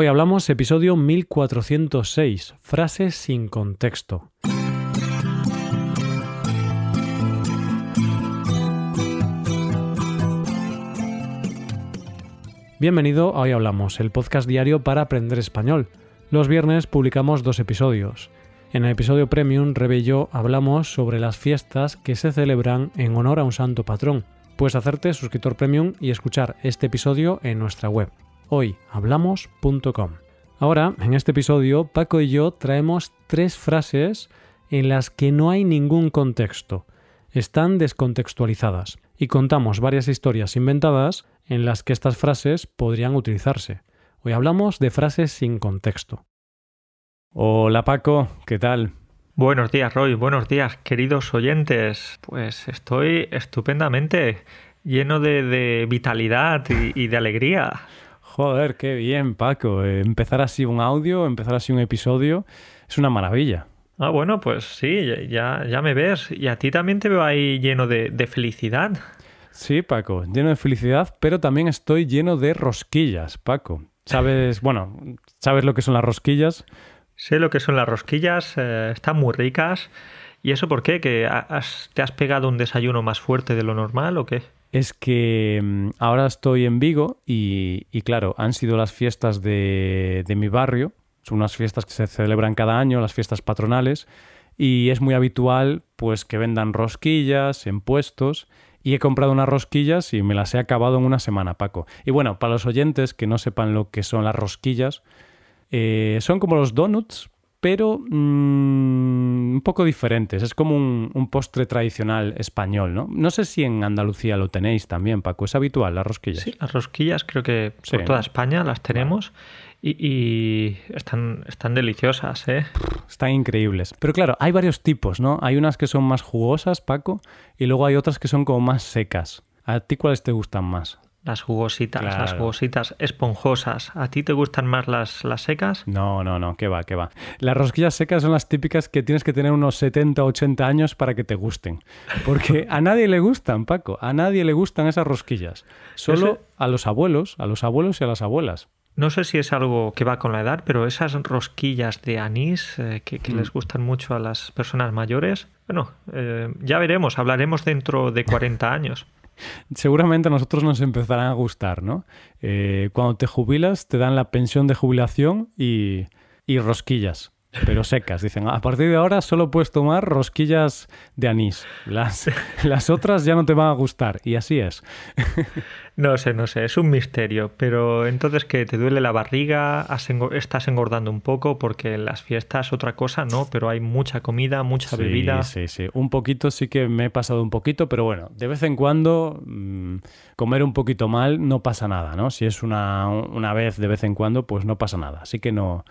Hoy hablamos episodio 1406, frases sin contexto. Bienvenido a Hoy Hablamos, el podcast diario para aprender español. Los viernes publicamos dos episodios. En el episodio Premium, Rebe hablamos sobre las fiestas que se celebran en honor a un santo patrón. Puedes hacerte suscriptor Premium y escuchar este episodio en nuestra web, hoyhablamos.com. Ahora, en este episodio, Paco y yo traemos tres frases en las que no hay ningún contexto. Están descontextualizadas y contamos varias historias inventadas en las que estas frases podrían utilizarse. Hoy hablamos de frases sin contexto. Hola Paco, ¿qué tal? Buenos días Roy, buenos días queridos oyentes. Pues estoy estupendamente lleno de, vitalidad y, de alegría. Joder, qué bien Paco. Eh, empezar así un audio, empezar así un episodio, es una maravilla. Ah, bueno, pues sí, ya, ya me ves. Y a ti también te veo ahí lleno de felicidad. Sí, Paco, lleno de felicidad, pero también estoy lleno de rosquillas, Paco. ¿Sabes, bueno, sabes lo que son las rosquillas? Sé lo que son las rosquillas, eh, están muy ricas. ¿Y eso por qué? ¿Que te has pegado un desayuno más fuerte de lo normal o qué? Es que mm, ahora estoy en Vigo y, claro, han sido las fiestas de, mi barrio. Son unas fiestas que se celebran cada año, las fiestas patronales. Y es muy habitual pues que vendan rosquillas en puestos y he comprado unas rosquillas y me las he acabado en una semana, Paco. Y bueno, para los oyentes que no sepan lo que son las rosquillas, eh, son como los donuts, pero mm, poco diferentes. Es como un, postre tradicional español, ¿no? No sé si en Andalucía lo tenéis también, Paco. ¿Es habitual las rosquillas? Sí, las rosquillas creo que por toda España las tenemos. Y, están, están deliciosas, ¿eh? Están increíbles. Pero claro, hay varios tipos, ¿no? Hay unas que son más jugosas, Paco, y luego hay otras que son como más secas. ¿A ti cuáles te gustan más? Las jugositas, las jugositas esponjosas. ¿A ti te gustan más las, las secas? No, no, no, que va, que va. Las rosquillas secas son las típicas que tienes que tener unos 70, 80 años para que te gusten. Porque a nadie le gustan, Paco, a nadie le gustan esas rosquillas. Solo a los abuelos, a los abuelos y a las abuelas. No sé si es algo que va con la edad, pero esas rosquillas de anís eh, que, mm. les gustan mucho a las personas mayores, bueno, eh, ya veremos, hablaremos dentro de 40 años. Seguramente a nosotros nos empezarán a gustar, ¿no? Eh, cuando te jubilas te dan la pensión de jubilación y, y rosquillas pero secas. Dicen, a partir de ahora solo puedes tomar rosquillas de anís. Las, las otras ya no te van a gustar. Y así es. No sé, no sé, es un misterio. Pero entonces que te duele la barriga, estás engordando un poco porque en las fiestas otra cosa, ¿no? Pero hay mucha comida, mucha bebida. Sí, sí, un poquito sí que me he pasado un poquito, pero bueno, de vez en cuando mm, comer un poquito mal no pasa nada, ¿no? Si es una, una vez de vez en cuando, pues no pasa nada. Así que no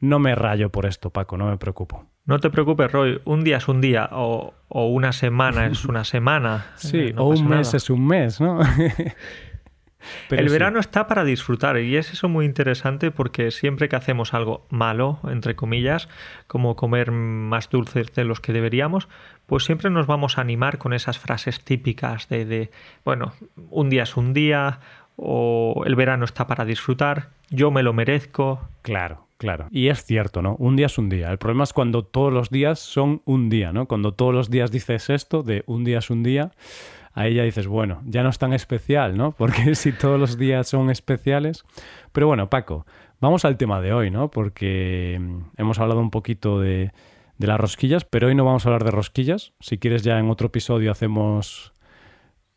no me rayo por esto, Paco, no me preocupo. No te preocupes, Roy. Un día es un día o, una semana es una semana. Sí, o un mes es un mes, ¿no? el verano está para disfrutar y es eso muy interesante porque siempre que hacemos algo malo, entre comillas, como comer más dulces de los que deberíamos, pues siempre nos vamos a animar con esas frases típicas de, de bueno, un día es un día o el verano está para disfrutar, yo me lo merezco. Claro. Claro, y es cierto, ¿no? Un día es un día. El problema es cuando todos los días son un día, ¿no? Cuando todos los días dices esto de un día es un día, ahí ya dices, bueno, ya no es tan especial, ¿no? Porque si todos los días son especiales. Pero bueno, Paco, vamos al tema de hoy, ¿no? Porque mm, hemos hablado un poquito de, de las rosquillas, pero hoy no vamos a hablar de rosquillas. Si quieres ya en otro episodio hacemos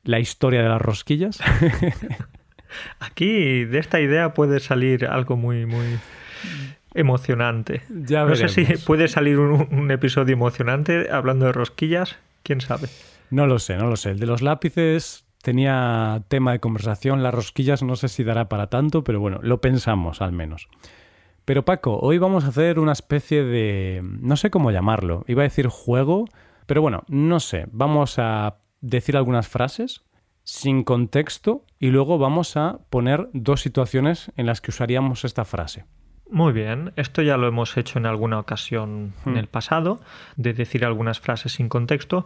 la historia de las rosquillas. Aquí de esta idea puede salir algo muy, muy emocionante. Ya no sé si puede salir un, episodio emocionante hablando de rosquillas, quién sabe. No lo sé, no lo sé. El de los lápices tenía tema de conversación, las rosquillas no sé si dará para tanto, pero bueno, lo pensamos al menos. Pero Paco, hoy vamos a hacer una especie de... no sé cómo llamarlo, iba a decir juego, pero bueno, no sé, vamos a decir algunas frases sin contexto y luego vamos a poner dos situaciones en las que usaríamos esta frase. Muy bien, esto ya lo hemos hecho en alguna ocasión en hmm. el pasado, de decir algunas frases sin contexto,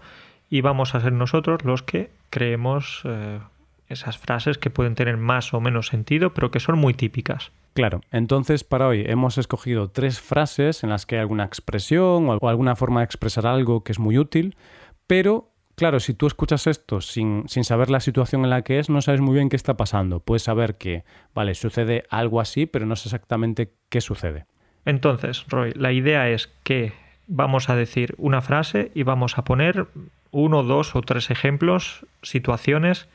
y vamos a ser nosotros los que creemos eh, esas frases que pueden tener más o menos sentido, pero que son muy típicas. Claro, entonces para hoy hemos escogido tres frases en las que hay alguna expresión o alguna forma de expresar algo que es muy útil, pero claro, si tú escuchas esto sin, sin, saber la situación en la que es, no sabes muy bien qué está pasando. Puedes saber que, vale, sucede algo así, pero no sé exactamente qué sucede. Entonces, Roy, la idea es que vamos a decir una frase y vamos a poner uno, dos o tres ejemplos, situaciones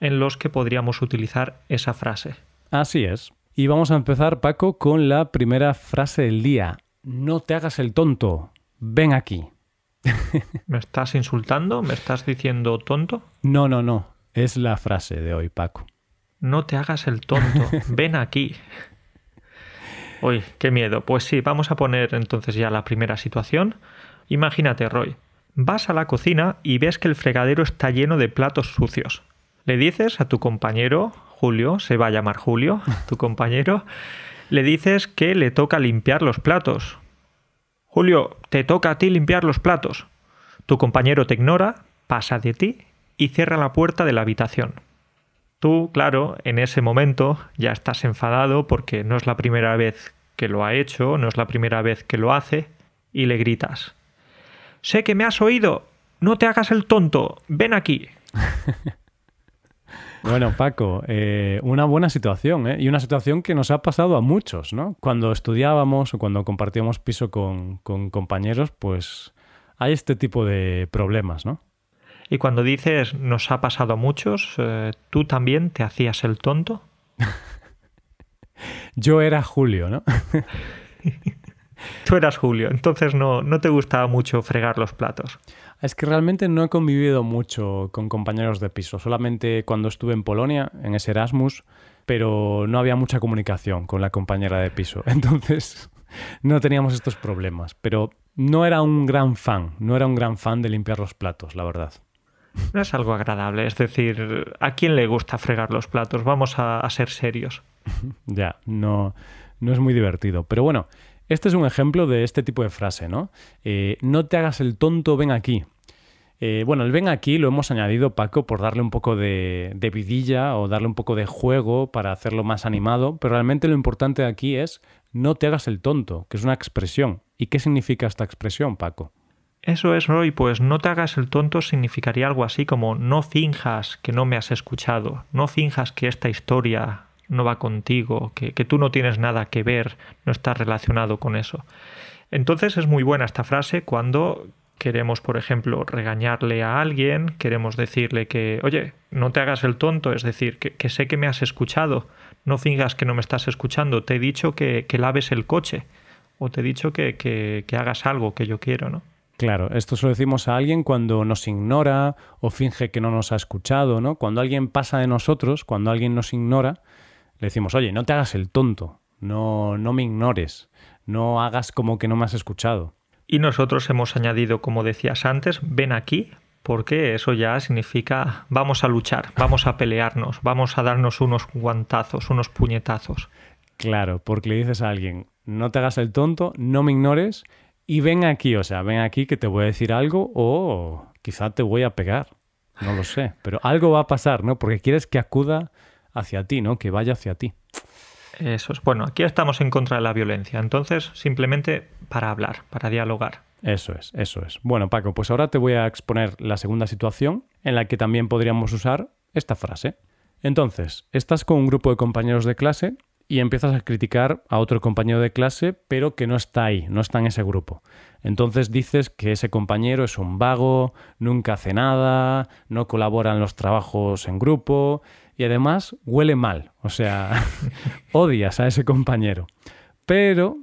en los que podríamos utilizar esa frase. Así es. Y vamos a empezar, Paco, con la primera frase del día. No te hagas el tonto. Ven aquí. ¿Me estás insultando? ¿Me estás diciendo tonto? No, no, no. Es la frase de hoy, Paco. No te hagas el tonto. Ven aquí. Uy, qué miedo. Pues sí, vamos a poner entonces ya la primera situación. Imagínate, Roy. Vas a la cocina y ves que el fregadero está lleno de platos sucios. Le dices a tu compañero, Julio, se va a llamar Julio, tu compañero, le dices que le toca limpiar los platos. Julio, te toca a ti limpiar los platos. Tu compañero te ignora, pasa de ti y cierra la puerta de la habitación. Tú, claro, en ese momento ya estás enfadado porque no es la primera vez que lo ha hecho, no es la primera vez que lo hace, y le gritas. Sé que me has oído. No te hagas el tonto. Ven aquí. Bueno, Paco, eh, una buena situación, ¿eh? Y una situación que nos ha pasado a muchos, ¿no? Cuando estudiábamos o cuando compartíamos piso con, con compañeros, pues hay este tipo de problemas, ¿no? Y cuando dices nos ha pasado a muchos, eh, ¿tú también te hacías el tonto? Yo era Julio, ¿no? Tú eras Julio, entonces no, no te gustaba mucho fregar los platos. Es que realmente no he convivido mucho con compañeros de piso, solamente cuando estuve en Polonia, en ese Erasmus, pero no había mucha comunicación con la compañera de piso. Entonces no teníamos estos problemas, pero no era un gran fan, no era un gran fan de limpiar los platos, la verdad. No es algo agradable. Es decir, ¿a quién le gusta fregar los platos? Vamos a, ser serios. ya, no, no es muy divertido. Pero bueno, este es un ejemplo de este tipo de frase, ¿no? Eh, no te hagas el tonto, ven aquí. Eh, bueno, el ven aquí lo hemos añadido, Paco, por darle un poco de, vidilla o darle un poco de juego para hacerlo más animado, pero realmente lo importante aquí es no te hagas el tonto, que es una expresión. ¿Y qué significa esta expresión, Paco? Eso es, Roy, pues no te hagas el tonto significaría algo así como no finjas que no me has escuchado, no finjas que esta historia no va contigo, que, que tú no tienes nada que ver, no estás relacionado con eso. Entonces es muy buena esta frase cuando queremos, por ejemplo, regañarle a alguien, queremos decirle que, oye, no te hagas el tonto, es decir, que, sé que me has escuchado, no finjas que no me estás escuchando, te he dicho que, que laves el coche, o te he dicho que, que, que hagas algo que yo quiero, ¿no? Claro, esto se lo decimos a alguien cuando nos ignora o finge que no nos ha escuchado, ¿no? Cuando alguien pasa de nosotros, cuando alguien nos ignora, le decimos, oye, no te hagas el tonto, no, no me ignores, no hagas como que no me has escuchado. Y nosotros hemos añadido, como decías antes, ven aquí, porque eso ya significa vamos a luchar, vamos a pelearnos, vamos a darnos unos guantazos, unos puñetazos. Claro, porque le dices a alguien, no te hagas el tonto, no me ignores y ven aquí, o sea, ven aquí que te voy a decir algo o quizá te voy a pegar. No lo sé, pero algo va a pasar, ¿no? Porque quieres que acuda hacia ti, ¿no? Que vaya hacia ti. Eso es. Bueno, aquí estamos en contra de la violencia, entonces simplemente para hablar, para dialogar. Eso es, eso es. Bueno, Paco, pues ahora te voy a exponer la segunda situación en la que también podríamos usar esta frase. Entonces, estás con un grupo de compañeros de clase y empiezas a criticar a otro compañero de clase, pero que no está ahí, no está en ese grupo. Entonces dices que ese compañero es un vago, nunca hace nada, no colabora en los trabajos en grupo y además huele mal, o sea, odias a ese compañero. Pero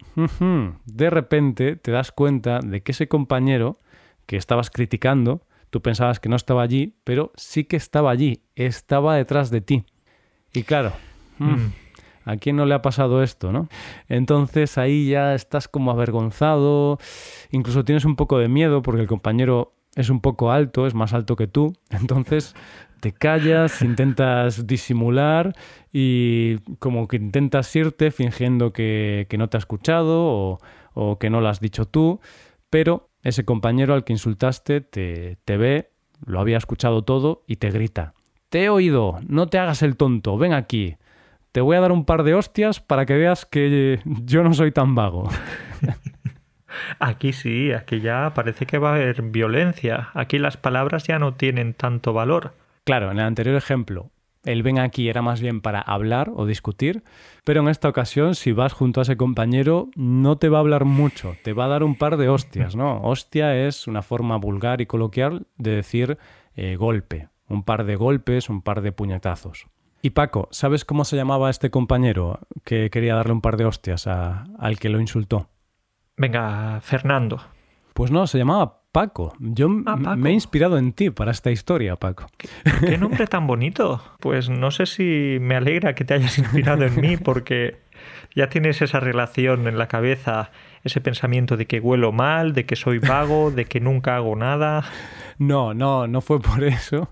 de repente te das cuenta de que ese compañero que estabas criticando, tú pensabas que no estaba allí, pero sí que estaba allí, estaba detrás de ti. Y claro, mm, mm. ¿A quién no le ha pasado esto, no? Entonces ahí ya estás como avergonzado, incluso tienes un poco de miedo porque el compañero es un poco alto, es más alto que tú, entonces te callas, intentas disimular y como que intentas irte fingiendo que, no te ha escuchado o, que no lo has dicho tú, pero ese compañero al que insultaste te, te ve, lo había escuchado todo y te grita, te he oído, no te hagas el tonto, ven aquí te voy a dar un par de hostias para que veas que yo no soy tan vago. Aquí sí, aquí ya parece que va a haber violencia. Aquí las palabras ya no tienen tanto valor. Claro, en el anterior ejemplo, el ven aquí era más bien para hablar o discutir, pero en esta ocasión, si vas junto a ese compañero, no te va a hablar mucho, te va a dar un par de hostias, ¿no? Hostia es una forma vulgar y coloquial de decir eh, golpe, un par de golpes, un par de puñetazos. Y Paco, ¿sabes cómo se llamaba este compañero que quería darle un par de hostias al que lo insultó? Venga, Fernando. Pues no, se llamaba Paco. Yo ah, me he inspirado en ti para esta historia, Paco. ¿Qué, nombre tan bonito. Pues no sé si me alegra que te hayas inspirado en mí porque ya tienes esa relación en la cabeza, ese pensamiento de que huelo mal, de que soy vago, de que nunca hago nada. No, no, no fue por eso,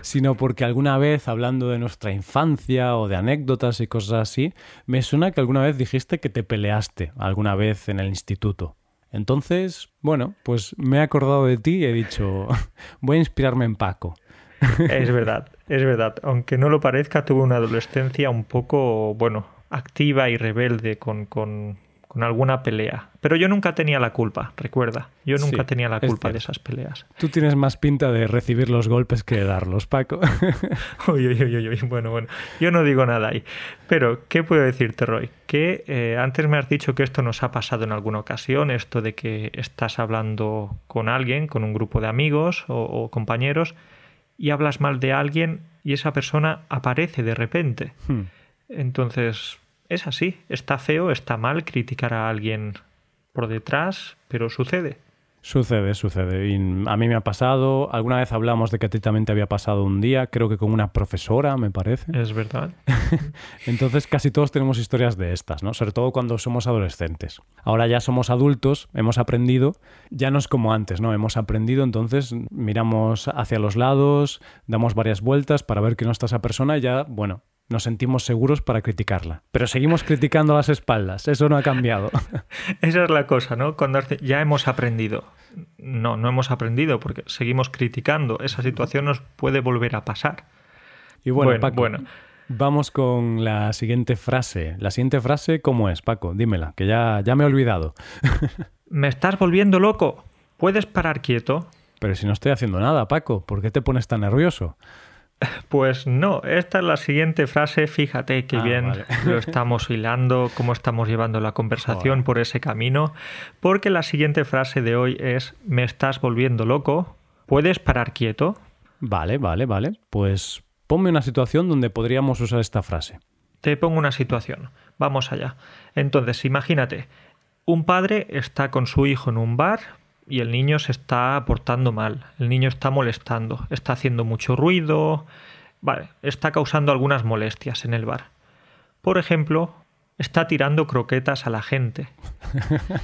sino porque alguna vez, hablando de nuestra infancia o de anécdotas y cosas así, me suena que alguna vez dijiste que te peleaste alguna vez en el instituto. Entonces, bueno, pues me he acordado de ti y he dicho, voy a inspirarme en Paco. Es verdad, es verdad. Aunque no lo parezca, tuve una adolescencia un poco, bueno, activa y rebelde con, con con alguna pelea. Pero yo nunca tenía la culpa, recuerda. Yo nunca tenía la culpa de esas peleas. Tú tienes más pinta de recibir los golpes que de darlos, Paco. uy, uy, uy, uy, bueno, bueno. Yo no digo nada ahí. Pero, ¿qué puedo decirte, Roy? Que eh, antes me has dicho que esto nos ha pasado en alguna ocasión, esto de que estás hablando con alguien, con un grupo de amigos o, compañeros, y hablas mal de alguien y esa persona aparece de repente. Hmm. Entonces, es así. Está feo, está mal criticar a alguien por detrás, pero sucede. Sucede, sucede. Y a mí me ha pasado. Alguna vez hablamos de que a ti también te había pasado un día, creo que con una profesora, me parece. Es verdad. entonces casi todos tenemos historias de estas, ¿no? Sobre todo cuando somos adolescentes. Ahora ya somos adultos, hemos aprendido, ya no es como antes, ¿no? Hemos aprendido, entonces miramos hacia los lados, damos varias vueltas para ver que no está esa persona y ya, bueno, nos sentimos seguros para criticarla. Pero seguimos criticando las espaldas, eso no ha cambiado. Esa es la cosa, ¿no? Cuando ya hemos aprendido. No, no hemos aprendido porque seguimos criticando. Esa situación nos puede volver a pasar. Y bueno, Paco, bueno. vamos con la siguiente frase. La siguiente frase, ¿cómo es, Paco? Dímela, que ya, ya me he olvidado. me estás volviendo loco. ¿Puedes parar quieto? Pero si no estoy haciendo nada, Paco, ¿por qué te pones tan nervioso? Pues no, esta es la siguiente frase, fíjate qué ah, bien lo estamos hilando, cómo estamos llevando la conversación por ese camino, porque la siguiente frase de hoy es, me estás volviendo loco, ¿puedes parar quieto? Vale, vale, vale, pues ponme una situación donde podríamos usar esta frase. Te pongo una situación, vamos allá. Entonces, imagínate, un padre está con su hijo en un bar, y el niño se está portando mal, el niño está molestando, está haciendo mucho ruido, vale, está causando algunas molestias en el bar. Por ejemplo, está tirando croquetas a la gente.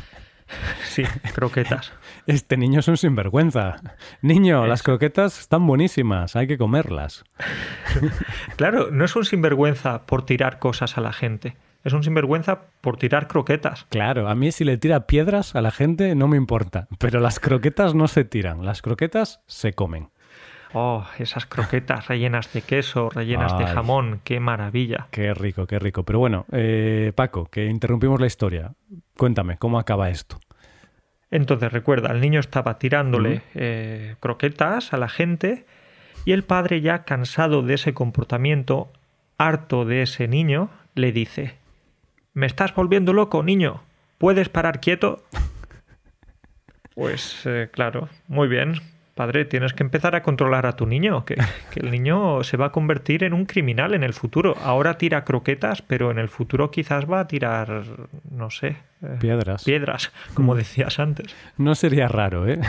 Sí, croquetas. Este niño es un sinvergüenza. Niño, las croquetas están buenísimas, hay que comerlas. claro, no es un sinvergüenza por tirar cosas a la gente es un sinvergüenza por tirar croquetas. Claro, a mí si le tira piedras a la gente no me importa, pero las croquetas no se tiran, las croquetas se comen. Oh, esas croquetas rellenas de queso, rellenas de jamón, qué maravilla. Qué rico, qué rico. Pero bueno, eh, Paco, que interrumpimos la historia. Cuéntame, ¿cómo acaba esto? Entonces, recuerda, el niño estaba tirándole eh, croquetas a la gente y el padre ya cansado de ese comportamiento, harto de ese niño, le dice, me estás volviendo loco, niño. ¿Puedes parar quieto? Pues eh, claro, muy bien. Padre, tienes que empezar a controlar a tu niño, que, el niño se va a convertir en un criminal en el futuro. Ahora tira croquetas, pero en el futuro quizás va a tirar, no sé. Eh, piedras. Piedras, como decías antes. No sería raro, ¿eh?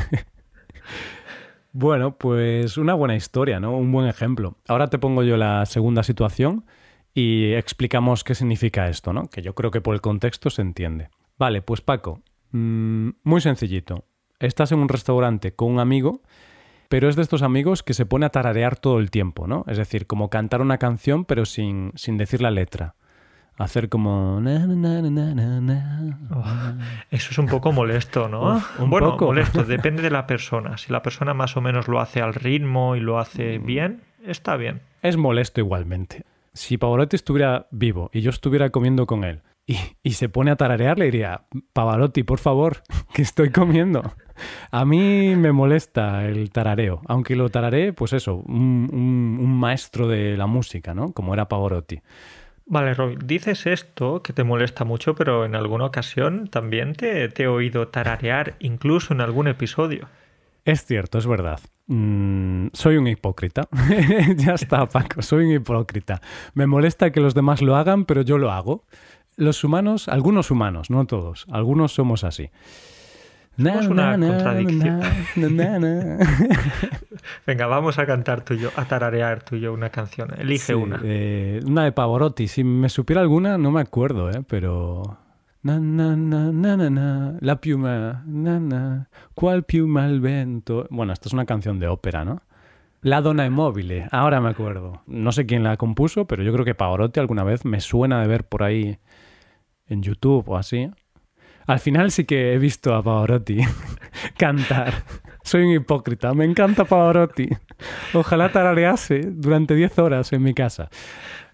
bueno, pues una buena historia, ¿no? Un buen ejemplo. Ahora te pongo yo la segunda situación y explicamos qué significa esto, ¿no? Que yo creo que por el contexto se entiende. Vale, pues Paco, mm, muy sencillito. Estás en un restaurante con un amigo, pero es de estos amigos que se pone a tararear todo el tiempo, ¿no? Es decir, como cantar una canción pero sin, sin decir la letra. Hacer como... Oh, eso es un poco molesto, ¿no? un bueno, poco. molesto, depende de la persona. Si la persona más o menos lo hace al ritmo y lo hace mm. bien, está bien. Es molesto igualmente. Si Pavarotti estuviera vivo y yo estuviera comiendo con él y, se pone a tararear, le diría, Pavarotti, por favor, que estoy comiendo. A mí me molesta el tarareo, aunque lo tararé, pues eso, un, maestro de la música, ¿no? Como era Pavarotti. Vale, Roy, dices esto que te molesta mucho, pero en alguna ocasión también te, te he oído tararear, incluso en algún episodio. Es cierto, es verdad. Mm, soy un hipócrita. ya está, Paco, soy un hipócrita. Me molesta que los demás lo hagan, pero yo lo hago. Los humanos, algunos humanos, no todos, algunos somos así. Somos una contradicción. Venga, vamos a cantar tú y yo, a tararear tú y yo una canción. Elige una. Eh, una de Pavarotti. Si me supiera alguna, no me acuerdo, ¿eh? pero Na, na, na, na, na, la piuma, na, na, cuál piuma al vento. Bueno, esta es una canción de ópera, ¿no? La Donna Immobile, ahora me acuerdo. No sé quién la compuso, pero yo creo que Pavarotti alguna vez me suena de ver por ahí en YouTube o así. Al final sí que he visto a Pavarotti cantar. Soy un hipócrita, me encanta Pavarotti. Ojalá tararease durante 10 horas en mi casa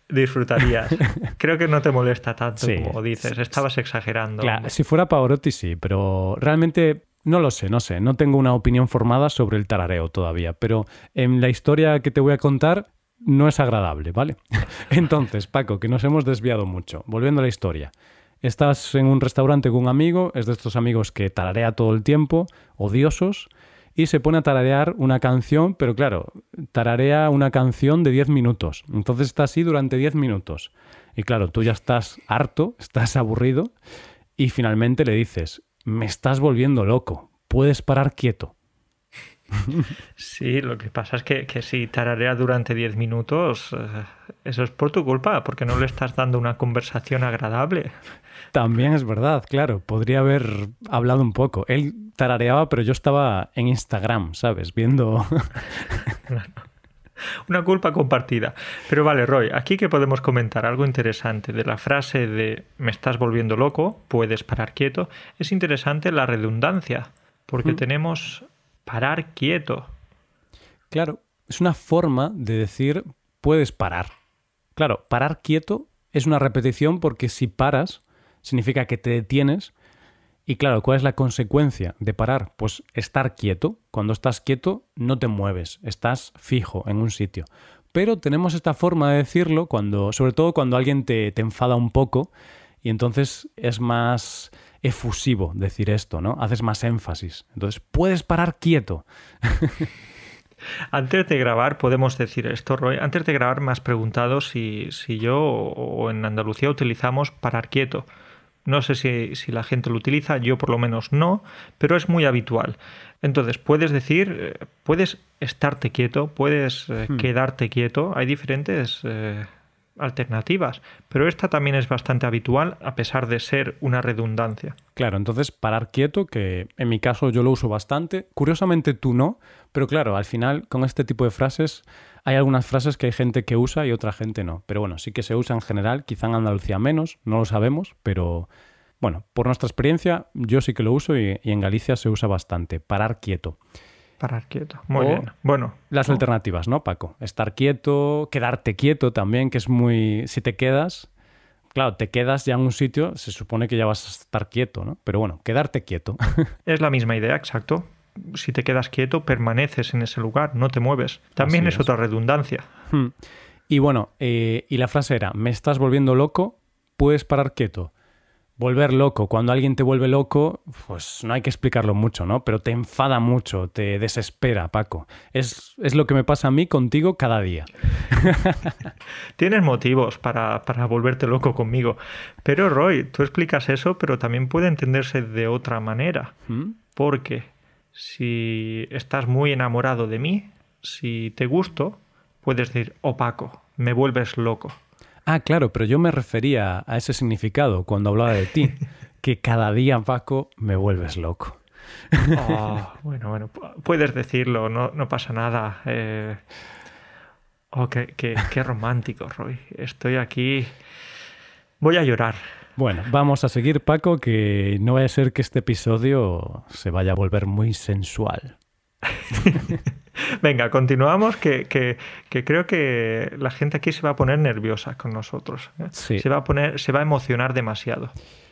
disfrutarías. Creo que no te molesta tanto como dices. Estabas exagerando. Claro, si fuera Pavarotti sí, pero realmente no lo sé, no sé. No tengo una opinión formada sobre el tarareo todavía, pero en la historia que te voy a contar no es agradable, ¿vale? Entonces, Paco, que nos hemos desviado mucho. Volviendo a la historia. Estás en un restaurante con un amigo, es de estos amigos que tararea todo el tiempo, odiosos, y se pone a tararear una canción, pero claro, tararea una canción de 10 minutos. Entonces está así durante 10 minutos. Y claro, tú ya estás harto, estás aburrido y finalmente le dices, me estás volviendo loco, puedes parar quieto. Sí, lo que pasa es que, si tararea durante 10 minutos, eh, eso es por tu culpa, porque no le estás dando una conversación agradable. También es verdad, claro. Podría haber hablado un poco. Él tarareaba, pero yo estaba en Instagram, ¿sabes? Viendo. Una culpa compartida. Pero vale, Roy, aquí que podemos comentar algo interesante de la frase de me estás volviendo loco, puedes parar quieto. Es interesante la redundancia, porque mm. tenemos parar quieto. Claro, es una forma de decir puedes parar. Claro, parar quieto es una repetición porque si paras, significa que te detienes. Y claro, ¿cuál es la consecuencia de parar? Pues estar quieto. Cuando estás quieto no te mueves, estás fijo en un sitio. Pero tenemos esta forma de decirlo cuando, sobre todo cuando alguien te, te enfada un poco y entonces es más efusivo decir esto, ¿no? Haces más énfasis. Entonces, puedes parar quieto. Antes de grabar, podemos decir esto, Roy. Antes de grabar me has preguntado si, si yo o en Andalucía utilizamos parar quieto. No sé si, la gente lo utiliza, yo por lo menos no, pero es muy habitual. Entonces, puedes decir, eh, puedes estarte quieto, puedes eh, hmm. quedarte quieto, hay diferentes eh, alternativas, pero esta también es bastante habitual a pesar de ser una redundancia. Claro, entonces parar quieto, que en mi caso yo lo uso bastante, curiosamente tú no, pero claro, al final con este tipo de frases hay algunas frases que hay gente que usa y otra gente no. Pero bueno, sí que se usa en general, quizá en Andalucía menos, no lo sabemos, pero bueno, por nuestra experiencia yo sí que lo uso y, en Galicia se usa bastante. Parar quieto. Parar quieto. Muy bien. Bueno. Las alternativas, ¿no, Paco? Estar quieto, quedarte quieto también, que es muy... Si te quedas, claro, te quedas ya en un sitio, se supone que ya vas a estar quieto, ¿no? Pero bueno, quedarte quieto. es la misma idea, exacto si te quedas quieto, permaneces en ese lugar, no te mueves. También es, otra redundancia. Hmm. Y bueno, eh, y la frase era, me estás volviendo loco, puedes parar quieto. Volver loco, cuando alguien te vuelve loco, pues no hay que explicarlo mucho, ¿no? Pero te enfada mucho, te desespera, Paco. Es, es lo que me pasa a mí contigo cada día. Tienes motivos para, para volverte loco conmigo. Pero Roy, tú explicas eso, pero también puede entenderse de otra manera. ¿Mm? Porque si estás muy enamorado de mí, si te gusto, puedes decir opaco, me vuelves loco. Ah, claro, pero yo me refería a ese significado cuando hablaba de ti, que cada día, Paco, me vuelves loco. Ah, bueno, bueno, puedes decirlo, no, no pasa nada. Eh... Oh, qué, qué romántico, Roy. Estoy aquí. Voy a llorar. Bueno, vamos a seguir, Paco, que no va a ser que este episodio se vaya a volver muy sensual. Venga, continuamos, que, creo que la gente aquí se va a poner nerviosa con nosotros. ¿eh? Se va a poner, se va a emocionar demasiado.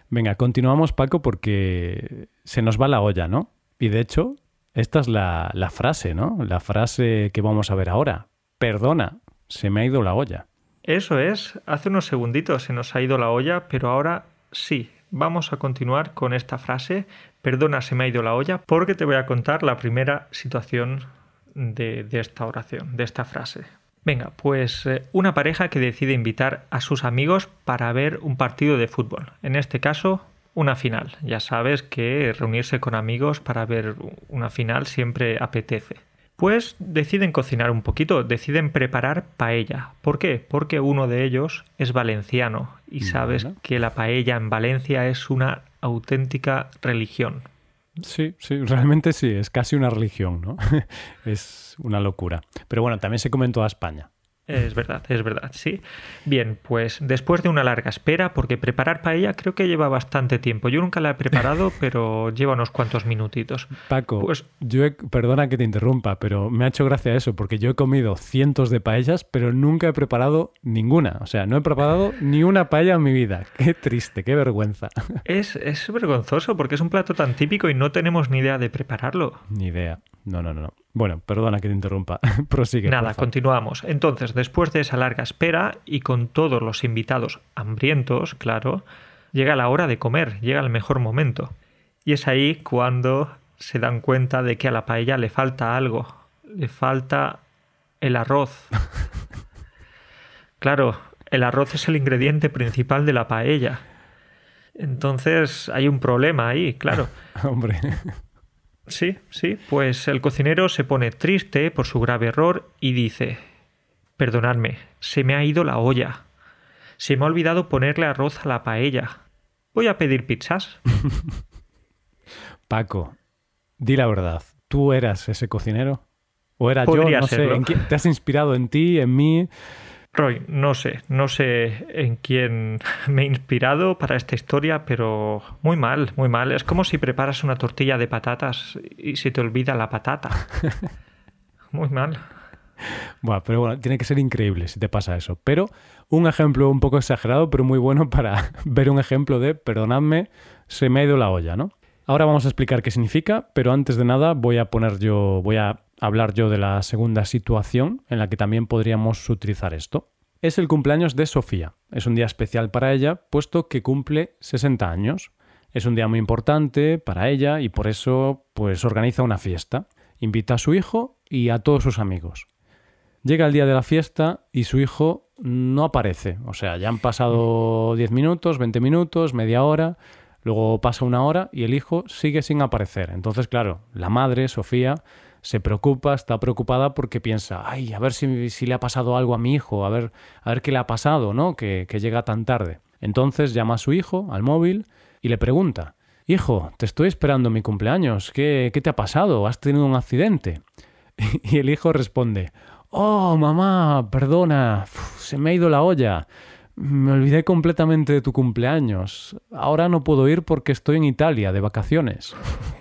Venga, continuamos, Paco, porque se nos va la olla, ¿no? Y de hecho, esta es la, la frase, ¿no? La frase que vamos a ver ahora. Perdona, se me ha ido la olla. Eso es, hace unos segunditos se nos ha ido la olla, pero ahora sí, vamos a continuar con esta frase, perdona, se me ha ido la olla, porque te voy a contar la primera situación de, esta oración, de esta frase. Venga, pues eh, una pareja que decide invitar a sus amigos para ver un partido de fútbol. En este caso, una final. Ya sabes que reunirse con amigos para ver una final siempre apetece. Pues deciden cocinar un poquito, deciden preparar paella. ¿Por qué? Porque uno de ellos es valenciano y sabes que la paella en Valencia es una auténtica religión. Sí, sí, realmente sí, es casi una religión, ¿no? es una locura. Pero bueno, también se comentó a España. Es verdad, es verdad, sí. Bien, pues después de una larga espera, porque preparar paella creo que lleva bastante tiempo. Yo nunca la he preparado, pero lleva unos cuantos minutitos. Paco, pues, yo perdona que te interrumpa, pero me ha hecho gracia eso, porque yo he comido cientos de paellas, pero nunca he preparado ninguna. O sea, no he preparado ni una paella en mi vida. Qué triste, qué vergüenza. Es, es vergonzoso, porque es un plato tan típico y no tenemos ni idea de prepararlo. Ni idea. No, no, no. Bueno, perdona que te interrumpa. Prosigue. Nada, continuamos. Entonces, después de esa larga espera y con todos los invitados hambrientos, claro, llega la hora de comer, llega el mejor momento. Y es ahí cuando se dan cuenta de que a la paella le falta algo. Le falta el arroz. Claro, el arroz es el ingrediente principal de la paella. Entonces hay un problema ahí, claro. Hombre. Sí, sí, pues el cocinero se pone triste por su grave error y dice Perdonadme, se me ha ido la olla. Se me ha olvidado ponerle arroz a la paella. Voy a pedir pizzas. Paco, di la verdad. ¿Tú eras ese cocinero? ¿O era yo? No sé. ¿Te has inspirado en ti, en mí? Roy, no sé, no sé en quién me he inspirado para esta historia, pero muy mal, muy mal. Es como si preparas una tortilla de patatas y se te olvida la patata. Muy mal. Bueno, pero bueno, tiene que ser increíble si te pasa eso. Pero un ejemplo un poco exagerado, pero muy bueno para ver un ejemplo de, perdonadme, se me ha ido la olla, ¿no? Ahora vamos a explicar qué significa, pero antes de nada voy a poner yo, voy a hablar yo de la segunda situación en la que también podríamos utilizar esto. Es el cumpleaños de Sofía. Es un día especial para ella, puesto que cumple 60 años. Es un día muy importante para ella y por eso pues organiza una fiesta. Invita a su hijo y a todos sus amigos. Llega el día de la fiesta y su hijo no aparece. O sea, ya han pasado 10 minutos, 20 minutos, media hora, luego pasa una hora y el hijo sigue sin aparecer. Entonces, claro, la madre, Sofía, se preocupa, está preocupada porque piensa, ay, a ver si, si, le ha pasado algo a mi hijo, a ver, a ver qué le ha pasado, ¿no? Que, que llega tan tarde. Entonces llama a su hijo al móvil y le pregunta, Hijo, te estoy esperando mi cumpleaños, ¿qué, qué te ha pasado? ¿Has tenido un accidente? Y el hijo responde, Oh, mamá, perdona, se me ha ido la olla. Me olvidé completamente de tu cumpleaños. Ahora no puedo ir porque estoy en Italia de vacaciones.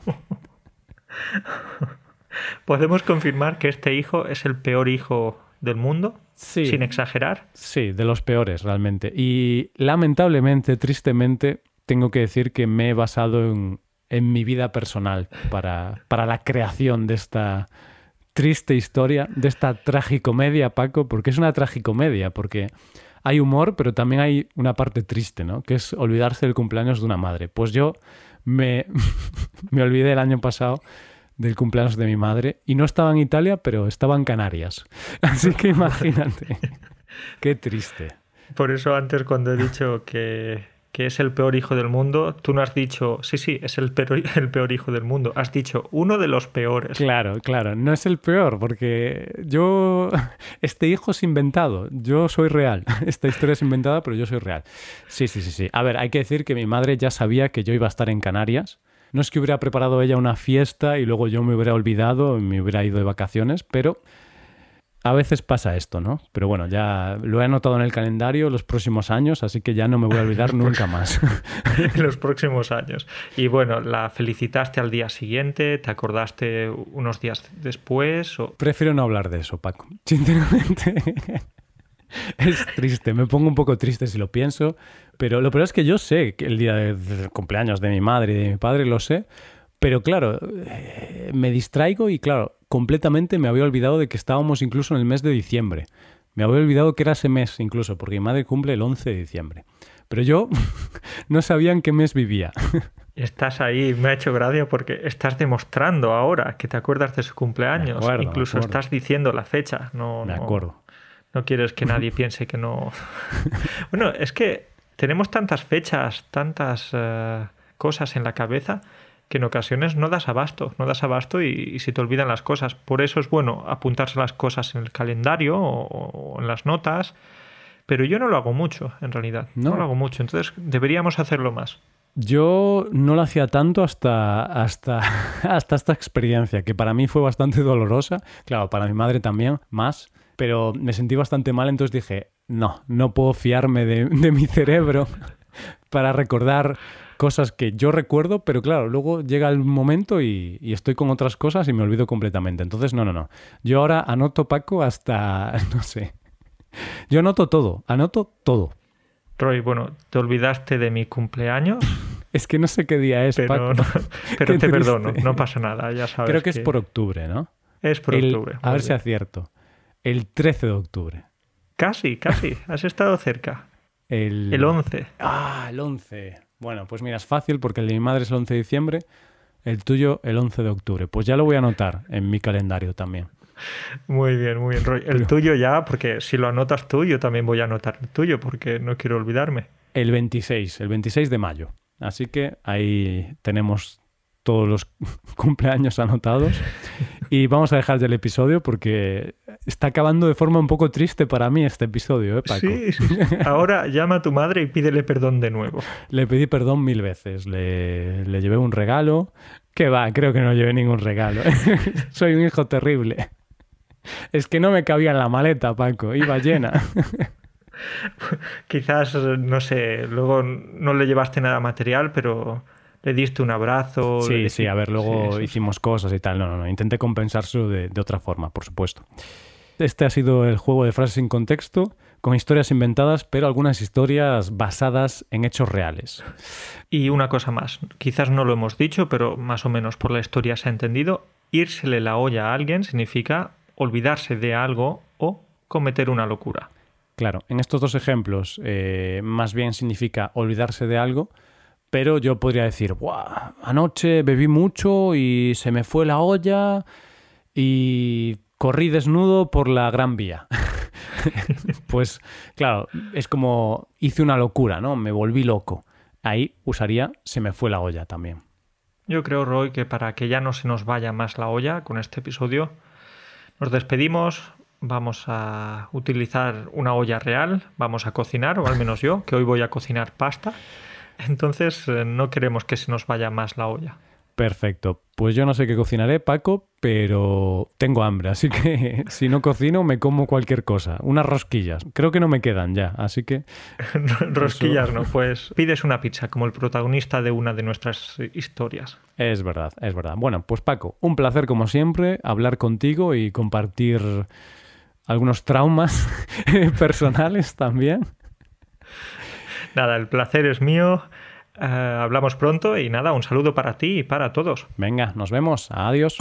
¿Podemos confirmar que este hijo es el peor hijo del mundo? Sí. Sin exagerar. Sí, de los peores realmente. Y lamentablemente, tristemente, tengo que decir que me he basado en, en mi vida personal para, para la creación de esta triste historia, de esta tragicomedia, Paco, porque es una tragicomedia, porque hay humor, pero también hay una parte triste, ¿no? Que es olvidarse del cumpleaños de una madre. Pues yo me, me olvidé el año pasado del cumpleaños de mi madre y no estaba en Italia, pero estaba en Canarias. Así que imagínate. Qué triste. Por eso antes cuando he dicho que que es el peor hijo del mundo, tú no has dicho, sí, sí, es el peor, el peor hijo del mundo, has dicho uno de los peores. Claro, claro, no es el peor, porque yo, este hijo es inventado, yo soy real, esta historia es inventada, pero yo soy real. Sí, sí, sí, sí. A ver, hay que decir que mi madre ya sabía que yo iba a estar en Canarias. No es que hubiera preparado ella una fiesta y luego yo me hubiera olvidado y me hubiera ido de vacaciones, pero a veces pasa esto, ¿no? Pero bueno, ya lo he anotado en el calendario los próximos años, así que ya no me voy a olvidar nunca más. los próximos años. Y bueno, ¿la felicitaste al día siguiente? ¿Te acordaste unos días después? Prefiero no hablar de eso, Paco. Sinceramente. es triste, me pongo un poco triste si lo pienso, pero lo peor es que yo sé que el día del cumpleaños de mi madre y de mi padre lo sé, pero claro, eh, me distraigo y claro, completamente me había olvidado de que estábamos incluso en el mes de diciembre. Me había olvidado que era ese mes incluso, porque mi madre cumple el 11 de diciembre. Pero yo no sabía en qué mes vivía. Estás ahí, me ha hecho gracia porque estás demostrando ahora que te acuerdas de su cumpleaños. incluso estás diciendo la fecha. No, me acuerdo. No, quieres que nadie piense que no. bueno, es que tenemos tantas fechas, tantas eh, cosas en la cabeza que en ocasiones no das abasto, no das abasto y, se te olvidan las cosas. Por eso es bueno apuntarse las cosas en el calendario o, en las notas, pero yo no lo hago mucho, en realidad. No. lo hago mucho, entonces deberíamos hacerlo más. Yo no lo hacía tanto hasta, hasta, hasta esta experiencia, que para mí fue bastante dolorosa, claro, para mi madre también, más, pero me sentí bastante mal, entonces dije, no, no puedo fiarme de, de mi cerebro para recordar cosas que yo recuerdo, pero claro, luego llega el momento y, estoy con otras cosas y me olvido completamente. Entonces, no, no, no. Yo ahora anoto, Paco, hasta, no sé. Yo anoto todo, anoto todo. Roy, bueno, ¿te olvidaste de mi cumpleaños? Es que no sé qué día es, pero, Paco. pero te perdono, no pasa nada, ya sabes. Creo que, es por octubre, ¿no? Es por octubre. A ver si acierto. El 13 de octubre. Casi, casi. Has estado cerca. El... el 11. Ah, el 11. Bueno, pues mira, es fácil porque el de mi madre es el 11 de diciembre, el tuyo el 11 de octubre. Pues ya lo voy a anotar en mi calendario también. Muy bien, muy bien. El tuyo ya, porque si lo anotas tú, yo también voy a anotar el tuyo, porque no quiero olvidarme. El 26, el 26 de mayo. Así que ahí tenemos todos los cumpleaños anotados. Y vamos a dejar ya el episodio porque está acabando de forma un poco triste para mí este episodio, ¿eh, Paco? Sí, sí. Ahora llama a tu madre y pídele perdón de nuevo. Le pedí perdón mil veces. Le, le llevé un regalo. Que va, creo que no llevé ningún regalo. Soy un hijo terrible. Es que no me cabía en la maleta, Paco. Iba llena. Quizás, no sé, luego no le llevaste nada material, pero le diste un abrazo. Sí, sí, a ver, luego hicimos cosas y tal. No, no, no, intenté compensarlo de, de otra forma, por supuesto. Este ha sido el juego de frases sin contexto, con historias inventadas, pero algunas historias basadas en hechos reales. Y una cosa más, quizás no lo hemos dicho, pero más o menos por la historia se ha entendido, írsele la olla a alguien significa olvidarse de algo o cometer una locura. Claro, en estos dos ejemplos eh, más bien significa olvidarse de algo, pero yo podría decir, anoche bebí mucho y se me fue la olla y corrí desnudo por la Gran Vía. pues claro, es como hice una locura, ¿no? Me volví loco. Ahí usaría se me fue la olla también. Yo creo, Roy, que para que ya no se nos vaya más la olla con este episodio, nos despedimos, vamos a utilizar una olla real, vamos a cocinar, o al menos yo, que hoy voy a cocinar pasta. Entonces eh, no queremos que se nos vaya más la olla. Perfecto. Pues yo no sé qué cocinaré, Paco, pero tengo hambre, así que si no cocino me como cualquier cosa. Unas rosquillas. Creo que no me quedan ya, así que... rosquillas no, pues pides una pizza como el protagonista de una de nuestras historias. Es verdad, es verdad. Bueno, pues Paco, un placer como siempre hablar contigo y compartir algunos traumas personales también. Nada, el placer es mío. Eh, hablamos pronto y nada, un saludo para ti y para todos. Venga, nos vemos. Adiós.